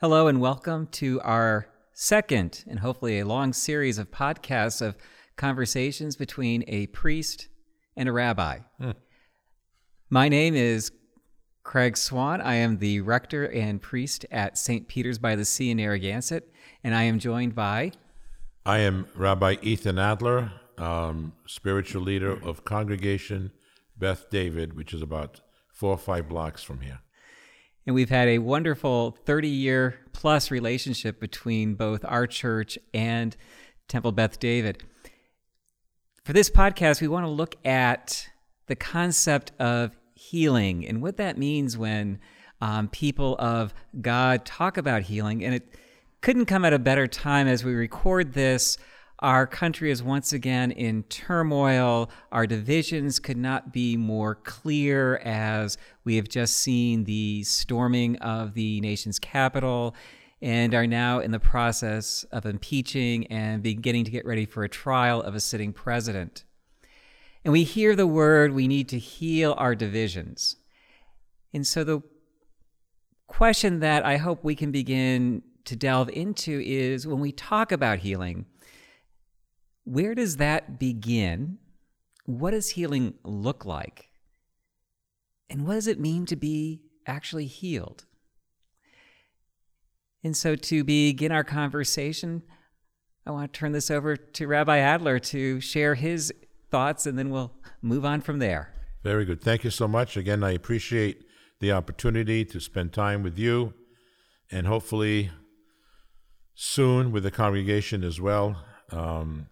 Hello, and welcome to our second and hopefully a long series of podcasts of conversations between a priest and a rabbi. My name is Craig Swan. I am the rector and priest at St. Peter's by the Sea in Narragansett, and I am joined by I am Rabbi Ethan Adler, um, spiritual leader of Congregation Beth David, which is about four or five blocks from here. And we've had a wonderful 30 year plus relationship between both our church and Temple Beth David. For this podcast, we want to look at the concept of healing and what that means when um, people of God talk about healing. And it couldn't come at a better time as we record this. Our country is once again in turmoil. Our divisions could not be more clear as we have just seen the storming of the nation's capital and are now in the process of impeaching and beginning to get ready for a trial of a sitting president. And we hear the word we need to heal our divisions. And so the question that I hope we can begin to delve into is when we talk about healing, where does that begin? What does healing look like? And what does it mean to be actually healed? And so, to begin our conversation, I want to turn this over to Rabbi Adler to share his thoughts, and then we'll move on from there. Very good. Thank you so much. Again, I appreciate the opportunity to spend time with you and hopefully soon with the congregation as well. Um,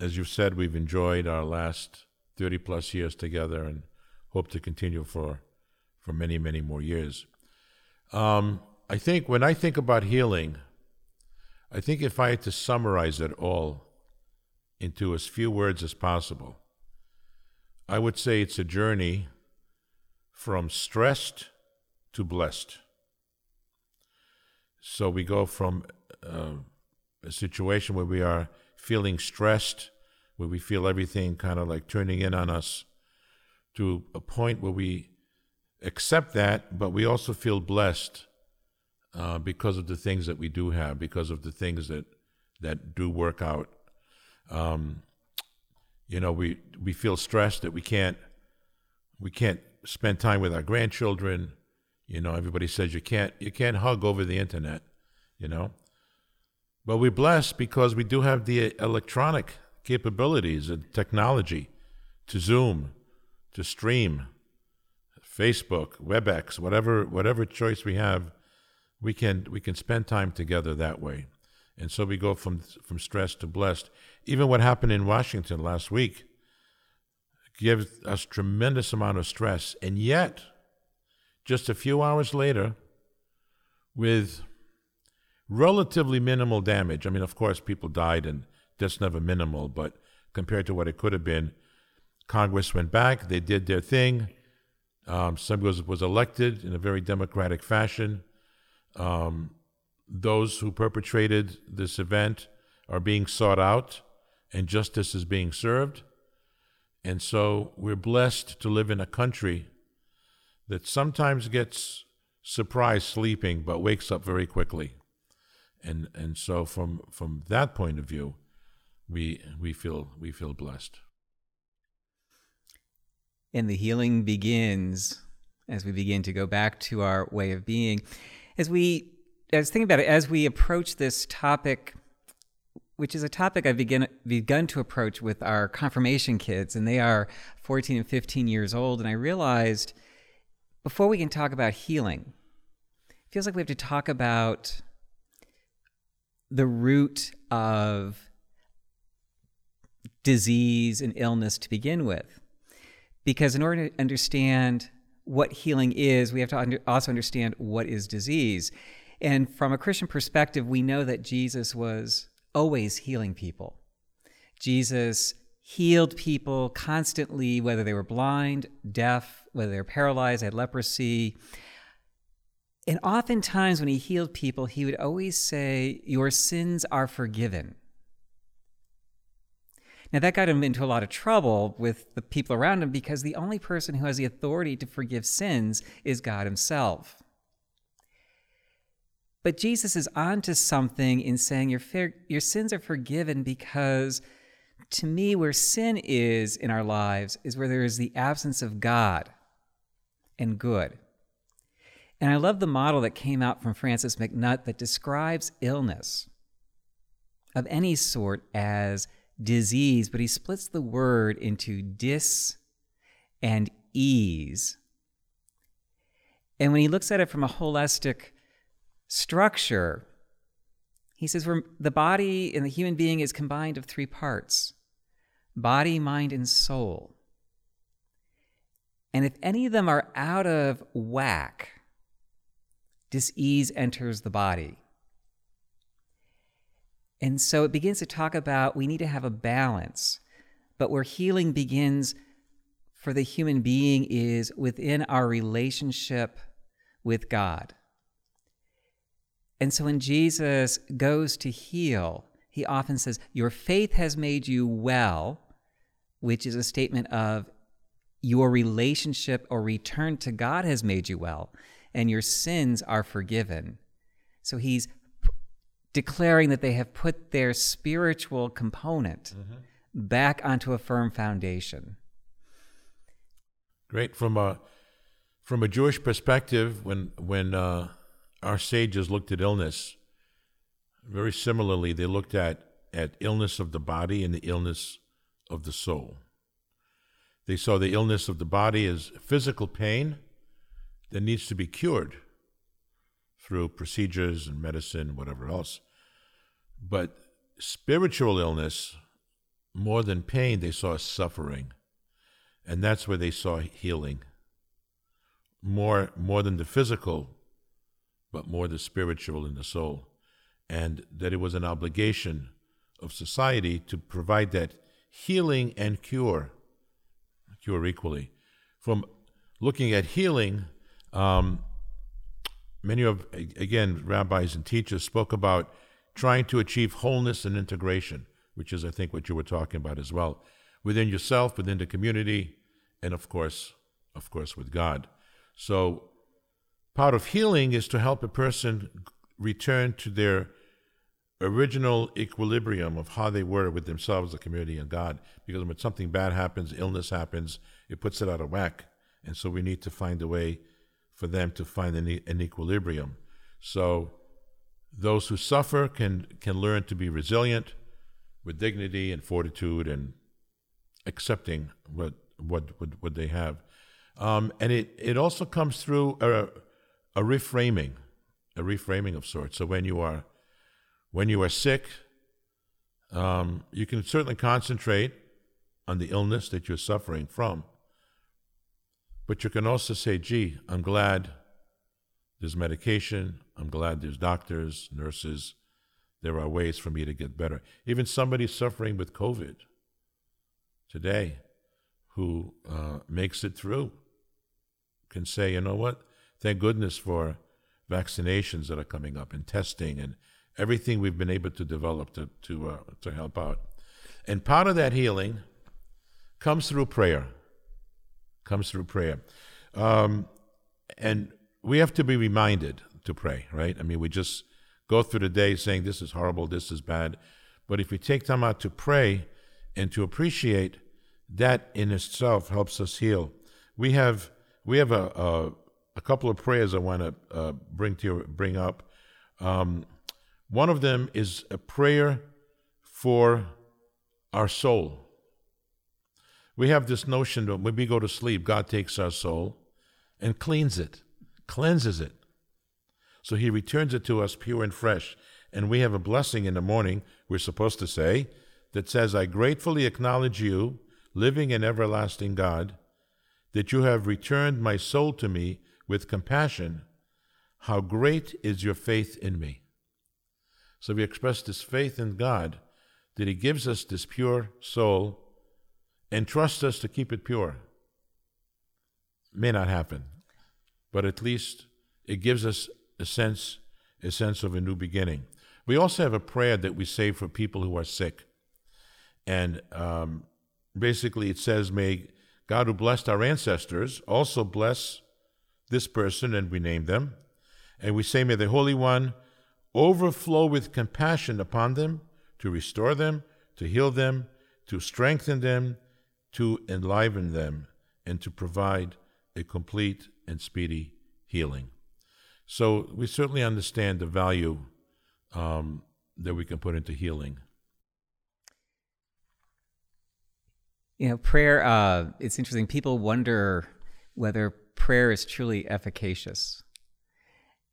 as you've said, we've enjoyed our last 30 plus years together and hope to continue for, for many, many more years. Um, I think when I think about healing, I think if I had to summarize it all into as few words as possible, I would say it's a journey from stressed to blessed. So we go from uh, a situation where we are feeling stressed, where we feel everything kind of like turning in on us, to a point where we accept that, but we also feel blessed uh, because of the things that we do have, because of the things that that do work out. Um, you know, we we feel stressed that we can't we can't spend time with our grandchildren. You know, everybody says you can't you can't hug over the internet. You know, but we're blessed because we do have the electronic capabilities and technology to Zoom, to stream, Facebook, WebEx, whatever whatever choice we have, we can we can spend time together that way. And so we go from from stressed to blessed. Even what happened in Washington last week gives us tremendous amount of stress. And yet, just a few hours later, with relatively minimal damage. I mean, of course, people died, and that's never minimal, but compared to what it could have been, Congress went back, they did their thing. Um, was, was elected in a very democratic fashion. Um, those who perpetrated this event are being sought out, and justice is being served. And so we're blessed to live in a country that sometimes gets surprised sleeping but wakes up very quickly and and so from from that point of view, we we feel we feel blessed. And the healing begins as we begin to go back to our way of being. As we as thinking about it, as we approach this topic, which is a topic I've begin, begun to approach with our confirmation kids, and they are 14 and 15 years old. And I realized before we can talk about healing, it feels like we have to talk about the root of disease and illness to begin with. Because in order to understand what healing is, we have to under, also understand what is disease. And from a Christian perspective, we know that Jesus was always healing people. Jesus healed people constantly, whether they were blind, deaf, whether they were paralyzed, had leprosy, and oftentimes, when he healed people, he would always say, Your sins are forgiven. Now, that got him into a lot of trouble with the people around him because the only person who has the authority to forgive sins is God Himself. But Jesus is onto something in saying your, fair, your sins are forgiven because to me, where sin is in our lives is where there is the absence of God and good. And I love the model that came out from Francis MacNutt that describes illness of any sort as disease, but he splits the word into dis and ease. And when he looks at it from a holistic structure, he says the body and the human being is combined of three parts body, mind, and soul. And if any of them are out of whack, disease enters the body. And so it begins to talk about we need to have a balance, but where healing begins for the human being is within our relationship with God. And so when Jesus goes to heal, he often says, Your faith has made you well, which is a statement of your relationship or return to God has made you well, and your sins are forgiven. So he's declaring that they have put their spiritual component mm-hmm. back onto a firm foundation. Great. From a from a Jewish perspective, when when uh, our sages looked at illness, very similarly, they looked at at illness of the body and the illness of the soul. They saw the illness of the body as physical pain that needs to be cured through procedures and medicine, whatever else. But spiritual illness, more than pain, they saw suffering. And that's where they saw healing. More, more than the physical, but more the spiritual in the soul. And that it was an obligation of society to provide that healing and cure, cure equally. From looking at healing, um, many of, again, rabbis and teachers spoke about trying to achieve wholeness and integration, which is, I think, what you were talking about as well, within yourself, within the community, and of course, of course, with God. So, part of healing is to help a person return to their original equilibrium of how they were with themselves, the community, and God. Because when something bad happens, illness happens, it puts it out of whack. And so we need to find a way for them to find an, an equilibrium. So those who suffer can, can learn to be resilient with dignity and fortitude and accepting what, what, what, what they have. Um, and it, it also comes through a, a reframing, a reframing of sorts. So when you are, when you are sick, um, you can certainly concentrate on the illness that you're suffering from. But you can also say, gee, I'm glad there's medication. I'm glad there's doctors, nurses. There are ways for me to get better. Even somebody suffering with COVID today who uh, makes it through can say, you know what? Thank goodness for vaccinations that are coming up and testing and everything we've been able to develop to, to, uh, to help out. And part of that healing comes through prayer comes through prayer. Um, and we have to be reminded to pray, right? I mean, we just go through the day saying, this is horrible, this is bad. But if we take time out to pray and to appreciate, that in itself helps us heal. We have we have a a, a couple of prayers I want to uh, bring to you, bring up. Um, one of them is a prayer for our soul. We have this notion that when we go to sleep, God takes our soul and cleans it, cleanses it. So he returns it to us pure and fresh. And we have a blessing in the morning, we're supposed to say, that says, I gratefully acknowledge you, living and everlasting God, that you have returned my soul to me with compassion. How great is your faith in me. So we express this faith in God that He gives us this pure soul and trust us to keep it pure. May not happen, but at least it gives us a sense, a sense of a new beginning. We also have a prayer that we say for people who are sick, and um, basically it says, "May God, who blessed our ancestors, also bless this person," and we name them, and we say, "May the Holy One overflow with compassion upon them, to restore them, to heal them, to strengthen them, to enliven them, and to provide a complete and speedy healing. So we certainly understand the value um, that we can put into healing. You know, prayer, uh, it's interesting. People wonder whether prayer is truly efficacious.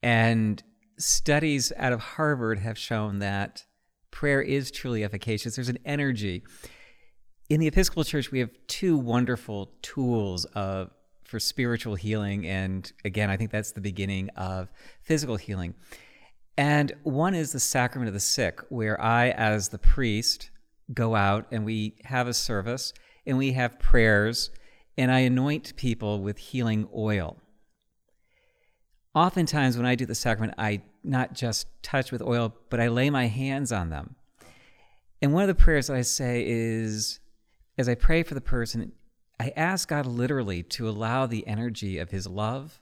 And studies out of Harvard have shown that prayer is truly efficacious. There's an energy. In the Episcopal Church, we have two wonderful tools of, for spiritual healing. And again, I think that's the beginning of physical healing. And one is the sacrament of the sick, where I, as the priest, go out and we have a service and we have prayers, and I anoint people with healing oil. Oftentimes, when I do the sacrament, I not just touch with oil, but I lay my hands on them. And one of the prayers that I say is as I pray for the person, I ask God literally to allow the energy of His love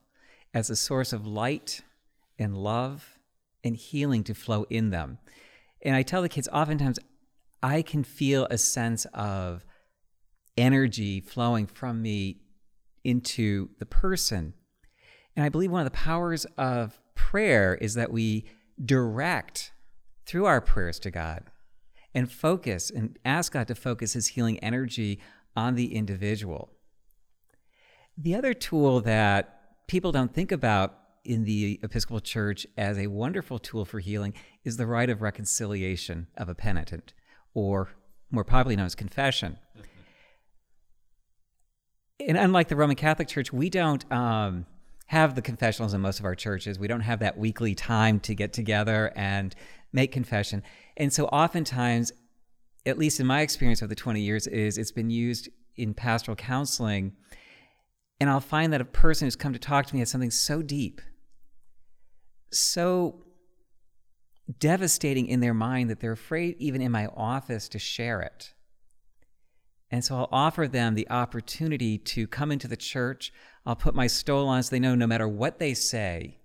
as a source of light and love and healing to flow in them. And I tell the kids oftentimes I can feel a sense of energy flowing from me into the person. And I believe one of the powers of prayer is that we direct through our prayers to God and focus and ask God to focus his healing energy on the individual. The other tool that people don't think about in the Episcopal Church as a wonderful tool for healing is the rite of reconciliation of a penitent, or more popularly known as confession. And unlike the Roman Catholic Church, we don't um, have the confessionals in most of our churches. We don't have that weekly time to get together and make confession. And so oftentimes, at least in my experience over the 20 years, is it's been used in pastoral counseling. And I'll find that a person who's come to talk to me has something so deep, so devastating in their mind that they're afraid, even in my office, to share it. And so I'll offer them the opportunity to come into the church. I'll put my stole on so they know no matter what they say,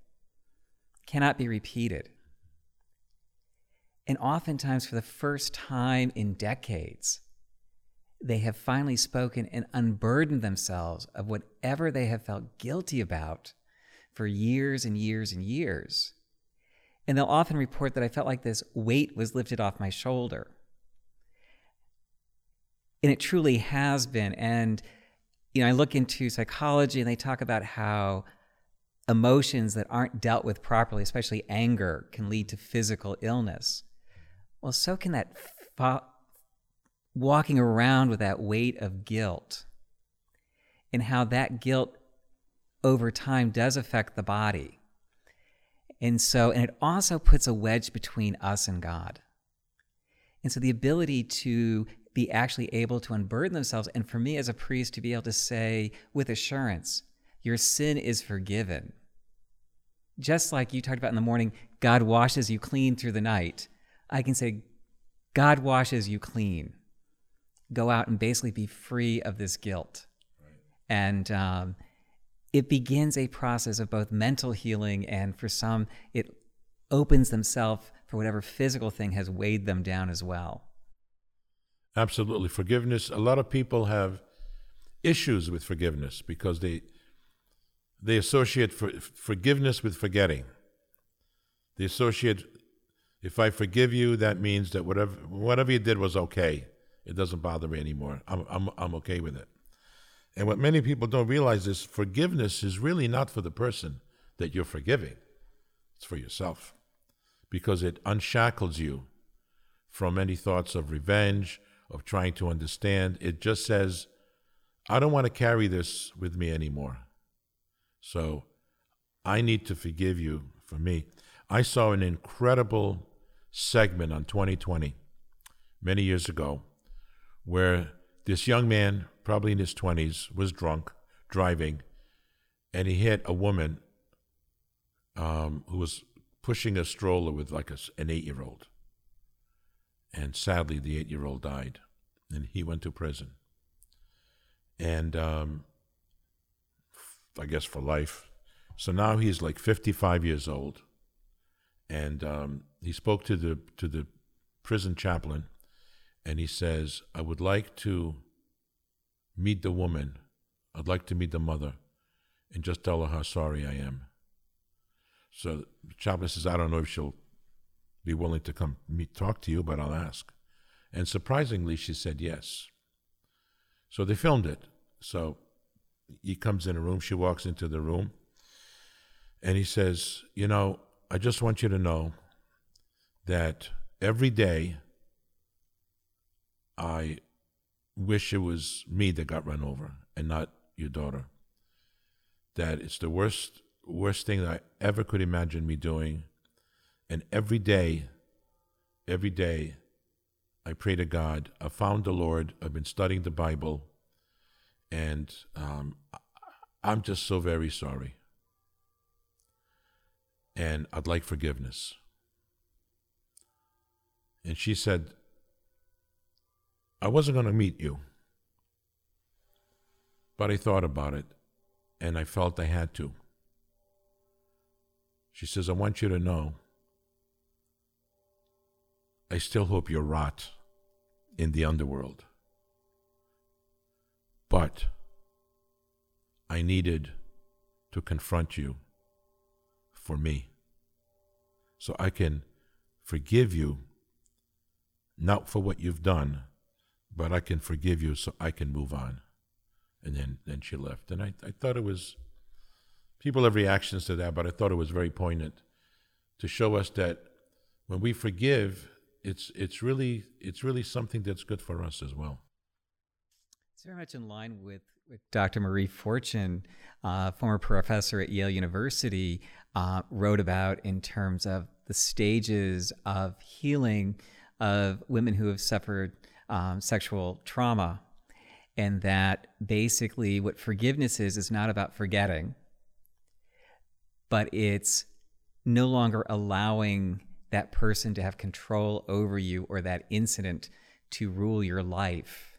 cannot be repeated. And oftentimes, for the first time in decades, they have finally spoken and unburdened themselves of whatever they have felt guilty about for years and years and years. And they'll often report that I felt like this weight was lifted off my shoulder. And it truly has been. And, you know, I look into psychology and they talk about how emotions that aren't dealt with properly, especially anger, can lead to physical illness. Well, so can that fo- walking around with that weight of guilt and how that guilt over time does affect the body. And so, and it also puts a wedge between us and God. And so the ability to be actually able to unburden themselves. And for me as a priest to be able to say with assurance, your sin is forgiven. Just like you talked about in the morning, God washes you clean through the night. I can say, God washes you clean. Go out and basically be free of this guilt. Right. And um, it begins a process of both mental healing and for some, it opens themselves for whatever physical thing has weighed them down as well. Absolutely. Forgiveness, a lot of people have issues with forgiveness because they they associate for, forgiveness with forgetting. They associate if I forgive you, that means that whatever whatever you did was okay. It doesn't bother me anymore. I'm I'm I'm okay with it. And what many people don't realize is forgiveness is really not for the person that you're forgiving. It's for yourself. Because it unshackles you from any thoughts of revenge, of trying to understand. It just says, I don't want to carry this with me anymore. So I need to forgive you for me. I saw an incredible segment on 2020 many years ago where this young man, probably in his 20s, was drunk, driving, and he hit a woman um, who was pushing a stroller with like a, an eight year old. And sadly, the eight year old died, and he went to prison. And um, I guess for life. So now he's like 55 years old, and um, he spoke to the to the prison chaplain, and he says, "I would like to meet the woman. I'd like to meet the mother, and just tell her how sorry I am." So the chaplain says, "I don't know if she'll be willing to come meet talk to you, but I'll ask." And surprisingly, she said yes. So they filmed it. So he comes in a room. She walks into the room, and he says, "You know." I just want you to know that every day I wish it was me that got run over and not your daughter. That it's the worst worst thing that I ever could imagine me doing. And every day, every day, I pray to God. I found the Lord. I've been studying the Bible, and um, I'm just so very sorry and I'd like forgiveness. And she said, I wasn't going to meet you, but I thought about it and I felt I had to. She says, I want you to know I still hope you rot in the underworld. But I needed to confront you for me. So I can forgive you, not for what you've done, but I can forgive you so I can move on. And then, then she left. And I, I thought it was, people have reactions to that, but I thought it was very poignant to show us that when we forgive, it's, it's, really, it's really something that's good for us as well. It's very much in line with, with Dr. Marie Fortune, uh, former professor at Yale University, uh, wrote about in terms of the stages of healing of women who have suffered um, sexual trauma. And that basically what forgiveness is, is not about forgetting, but it's no longer allowing that person to have control over you or that incident to rule your life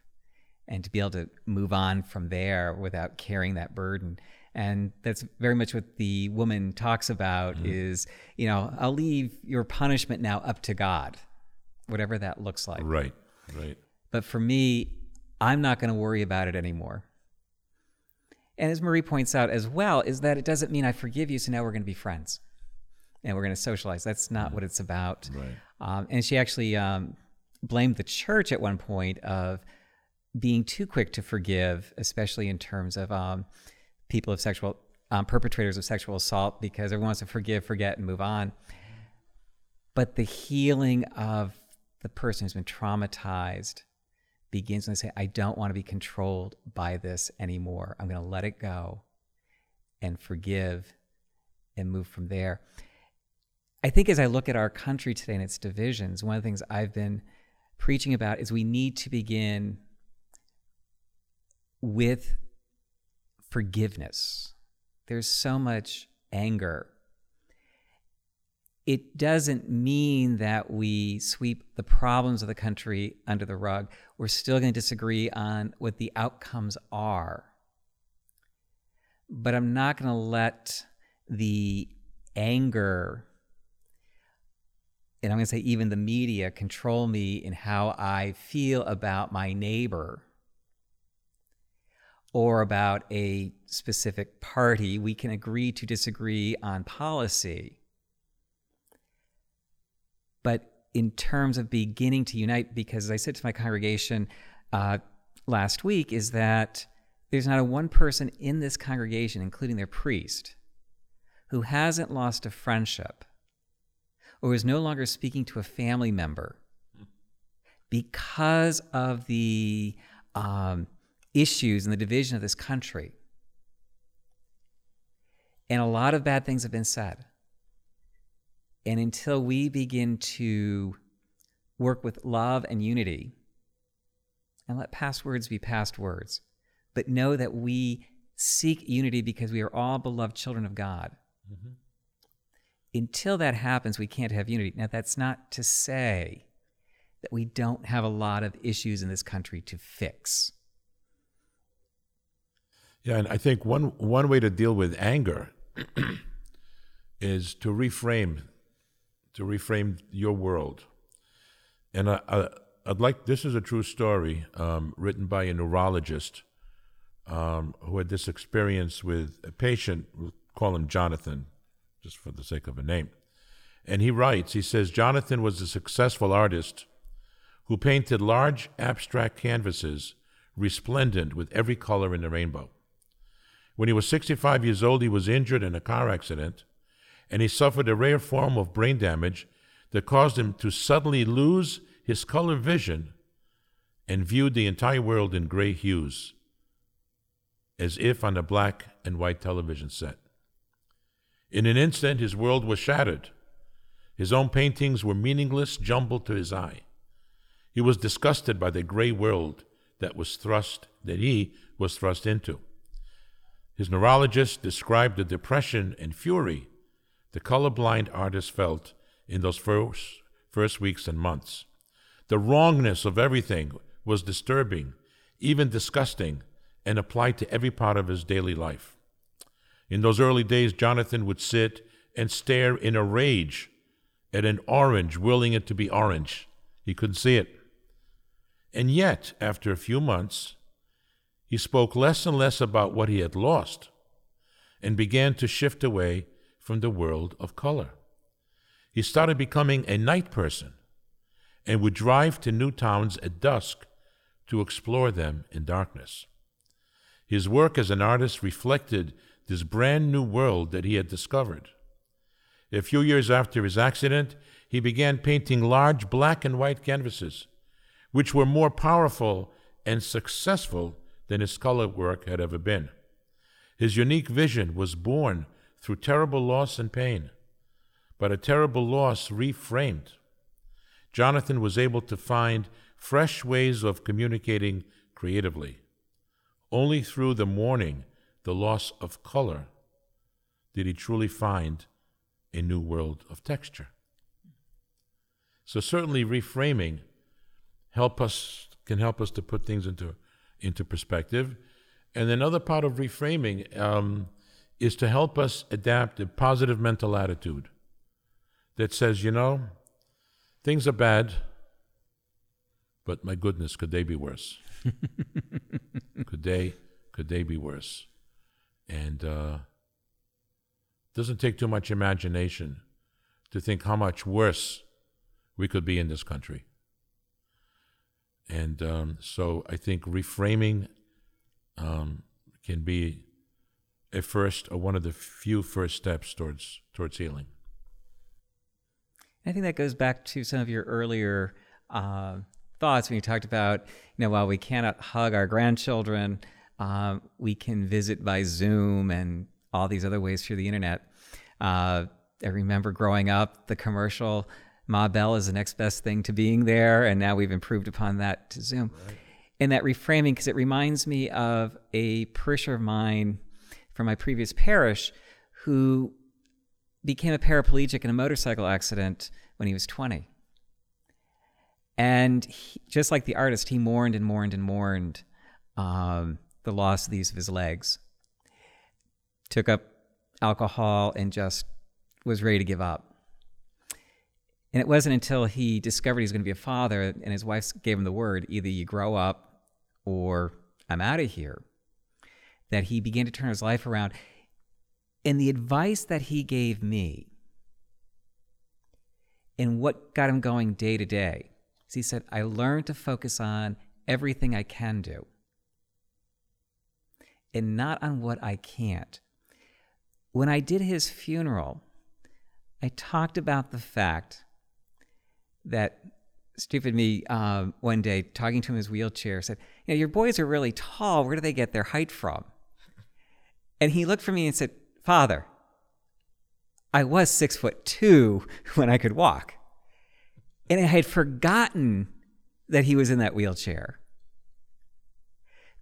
and to be able to move on from there without carrying that burden. And that's very much what the woman talks about mm-hmm. is you know i'll leave your punishment now up to god whatever that looks like. Right right. But for me i'm not going to worry about it anymore. And as marie points out as well is that it doesn't mean i forgive you so now we're going to be friends. And we're going to socialize. That's not mm-hmm. what it's about. Right. Um, and she actually um, blamed the church at one point of being too quick to forgive especially in terms of um, people of sexual um, perpetrators of sexual assault because everyone wants to forgive, forget, and move on. But the healing of the person who's been traumatized begins when they say, I don't want to be controlled by this anymore. I'm going to let it go and forgive and move from there. I think as I look at our country today and its divisions, one of the things I've been preaching about is we need to begin with forgiveness. There's so much anger. It doesn't mean that we sweep the problems of the country under the rug. We're still going to disagree on what the outcomes are. But I'm not going to let the anger, and I'm going to say even the media, control me in how I feel about my neighbor or about a specific party. We can agree to disagree on policy. But in terms of beginning to unite, because as I said to my congregation uh, last week, is that there's not a one person in this congregation, including their priest, who hasn't lost a friendship or is no longer speaking to a family member because of the um, issues and the division of this country. And a lot of bad things have been said. And until we begin to work with love and unity, and let past words be past words, but know that we seek unity because we are all beloved children of God. Mm-hmm. Until that happens, we can't have unity. Now, that's not to say that we don't have a lot of issues in this country to fix. Yeah, and I think one one way to deal with anger is to reframe to reframe your world. And I, I, would like this is a true story um, written by a neurologist um, who had this experience with a patient. We'll call him Jonathan, just for the sake of a name. And he writes, he says, Jonathan was a successful artist who painted large abstract canvases resplendent with every color in the rainbow. When he was 65 years old, he was injured in a car accident, and he suffered a rare form of brain damage that caused him to suddenly lose his color vision and viewed the entire world in gray hues, as if on a black and white television set. In an instant, his world was shattered. His own paintings were meaningless, jumbled to his eye. He was disgusted by the gray world that was thrust, that he was thrust into. His neurologist described the depression and fury the colorblind artist felt in those first, first weeks and months. The wrongness of everything was disturbing, even disgusting, and applied to every part of his daily life. In those early days, Jonathan would sit and stare in a rage at an orange, willing it to be orange. He couldn't see it. And yet, after a few months, he spoke less and less about what he had lost and began to shift away from the world of color. He started becoming a night person and would drive to new towns at dusk to explore them in darkness. His work as an artist reflected this brand new world that he had discovered. A few years after his accident, he began painting large black and white canvases, which were more powerful and successful than his color work had ever been. His unique vision was born through terrible loss and pain, but a terrible loss reframed. Jonathan was able to find fresh ways of communicating creatively. Only through the mourning, the loss of color, did he truly find a new world of texture. So certainly reframing help us can help us to put things into into perspective. And another part of reframing um, is to help us adapt a positive mental attitude that says, you know, things are bad, but my goodness, could they be worse? could they could they be worse? And uh, doesn't take too much imagination to think how much worse we could be in this country. And um, so I think reframing um, can be a first or one of the few first steps towards towards healing. I think that goes back to some of your earlier uh, thoughts when you talked about, you know, while we cannot hug our grandchildren, uh, we can visit by Zoom and all these other ways through the internet. Uh, I remember growing up, the commercial Ma Bell is the next best thing to being there, and now we've improved upon that to Zoom. Right. And that reframing, because it reminds me of a parishioner of mine from my previous parish who became a paraplegic in a motorcycle accident when he was 20. And he, just like the artist, he mourned and mourned and mourned um, the loss of these of his legs. Took up alcohol and just was ready to give up. And it wasn't until he discovered he was going to be a father and his wife gave him the word either you grow up or I'm out of here that he began to turn his life around. And the advice that he gave me and what got him going day to day is he said, I learned to focus on everything I can do and not on what I can't. When I did his funeral, I talked about the fact that stupid me uh, one day talking to him in his wheelchair said, "You know, your boys are really tall. Where do they get their height from?" And he looked for me and said, "Father, I was six foot two when I could walk, and I had forgotten that he was in that wheelchair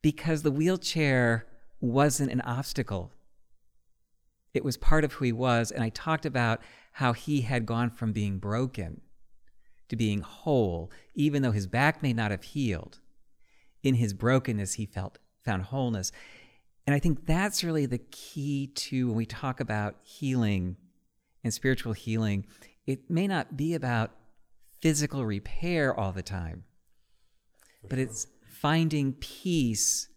because the wheelchair wasn't an obstacle." It was part of who he was, and I talked about how he had gone from being broken to being whole, even though his back may not have healed. In his brokenness, he felt found wholeness. And I think that's really the key to when we talk about healing and spiritual healing it may not be about physical repair all the time, but it's finding peace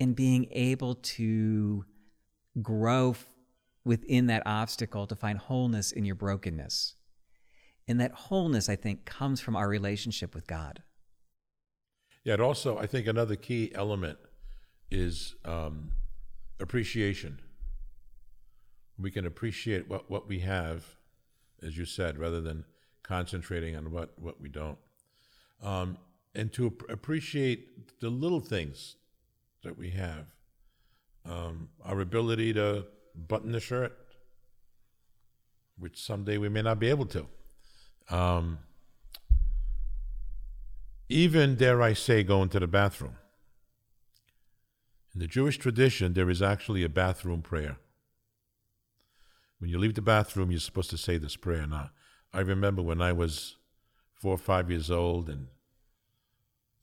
and being able to grow within that obstacle to find wholeness in your brokenness. And that wholeness, I think, comes from our relationship with God. Yeah, and also, I think another key element is um, appreciation. We can appreciate what, what we have, as you said, rather than concentrating on what, what we don't. Um, and to ap- appreciate the little things that we have. Um, our ability to button the shirt, which someday we may not be able to. Um, even, dare I say, going to the bathroom. In the Jewish tradition, there is actually a bathroom prayer. When you leave the bathroom, you're supposed to say this prayer. Now, I remember when I was four or five years old and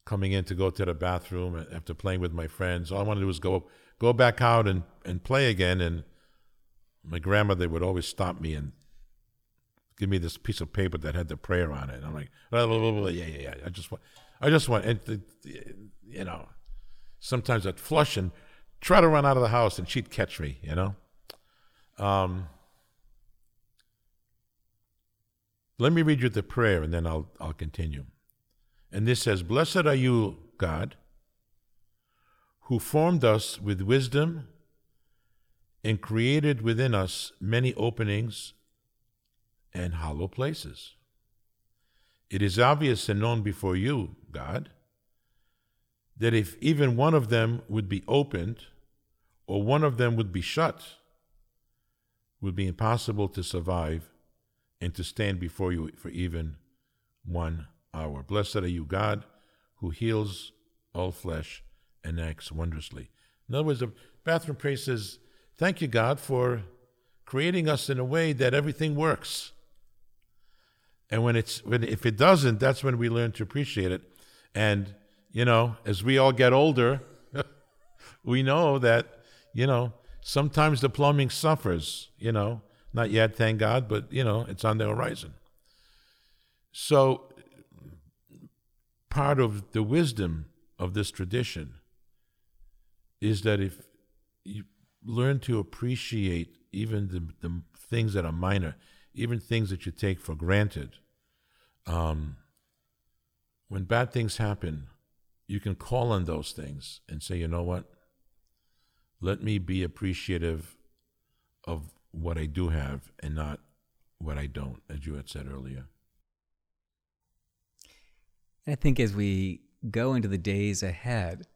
coming in to go to the bathroom after playing with my friends. All I wanted to do was go go back out and, and play again. And my grandmother would always stop me and give me this piece of paper that had the prayer on it. And I'm like, blah, blah, blah, yeah, yeah, yeah. I just want, I just want, and, you know, sometimes I'd flush and try to run out of the house, and she'd catch me. You know. Um, let me read you the prayer, and then I'll I'll continue. And this says, "Blessed are you, God, who formed us with wisdom." And created within us many openings and hollow places. It is obvious and known before you, God, that if even one of them would be opened or one of them would be shut, would be impossible to survive and to stand before you for even one hour. Blessed are you, God, who heals all flesh and acts wondrously. In other words, the bathroom prayer says, Thank you, God, for creating us in a way that everything works. And when it's when if it doesn't, that's when we learn to appreciate it. And you know, as we all get older, we know that you know sometimes the plumbing suffers. You know, not yet, thank God, but you know it's on the horizon. So, part of the wisdom of this tradition is that if you learn to appreciate even the, the things that are minor, even things that you take for granted. Um, when bad things happen, you can call on those things and say, you know what? Let me be appreciative of what I do have and not what I don't, as you had said earlier. I think as we go into the days ahead,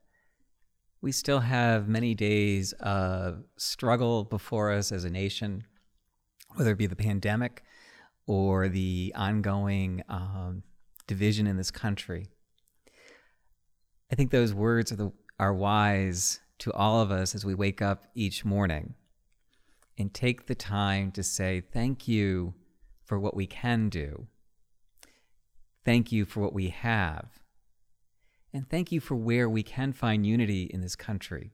we still have many days of struggle before us as a nation, whether it be the pandemic or the ongoing um, division in this country. I think those words are, the, are wise to all of us as we wake up each morning and take the time to say, Thank you for what we can do. Thank you for what we have. And thank you for where we can find unity in this country.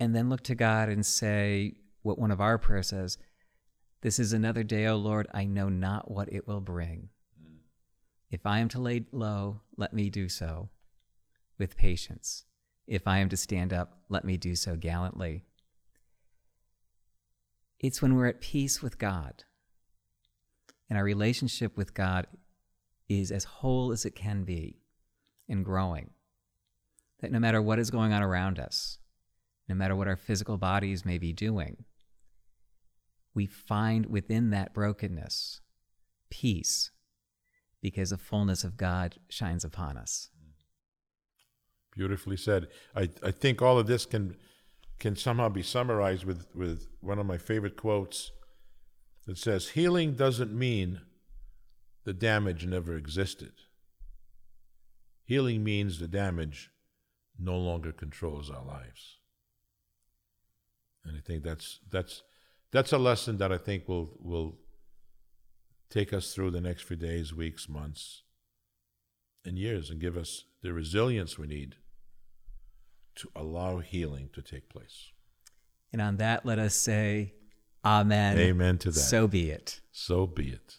And then look to God and say what one of our prayers says This is another day, O Lord, I know not what it will bring. If I am to lay low, let me do so with patience. If I am to stand up, let me do so gallantly. It's when we're at peace with God and our relationship with God is as whole as it can be and growing. That no matter what is going on around us, no matter what our physical bodies may be doing, we find within that brokenness peace because the fullness of God shines upon us. Beautifully said. I, I think all of this can can somehow be summarized with, with one of my favorite quotes that says, Healing doesn't mean the damage never existed. Healing means the damage no longer controls our lives. And I think that's that's that's a lesson that I think will will take us through the next few days, weeks, months, and years and give us the resilience we need to allow healing to take place. And on that, let us say, Amen. Amen to that. So be it. So be it.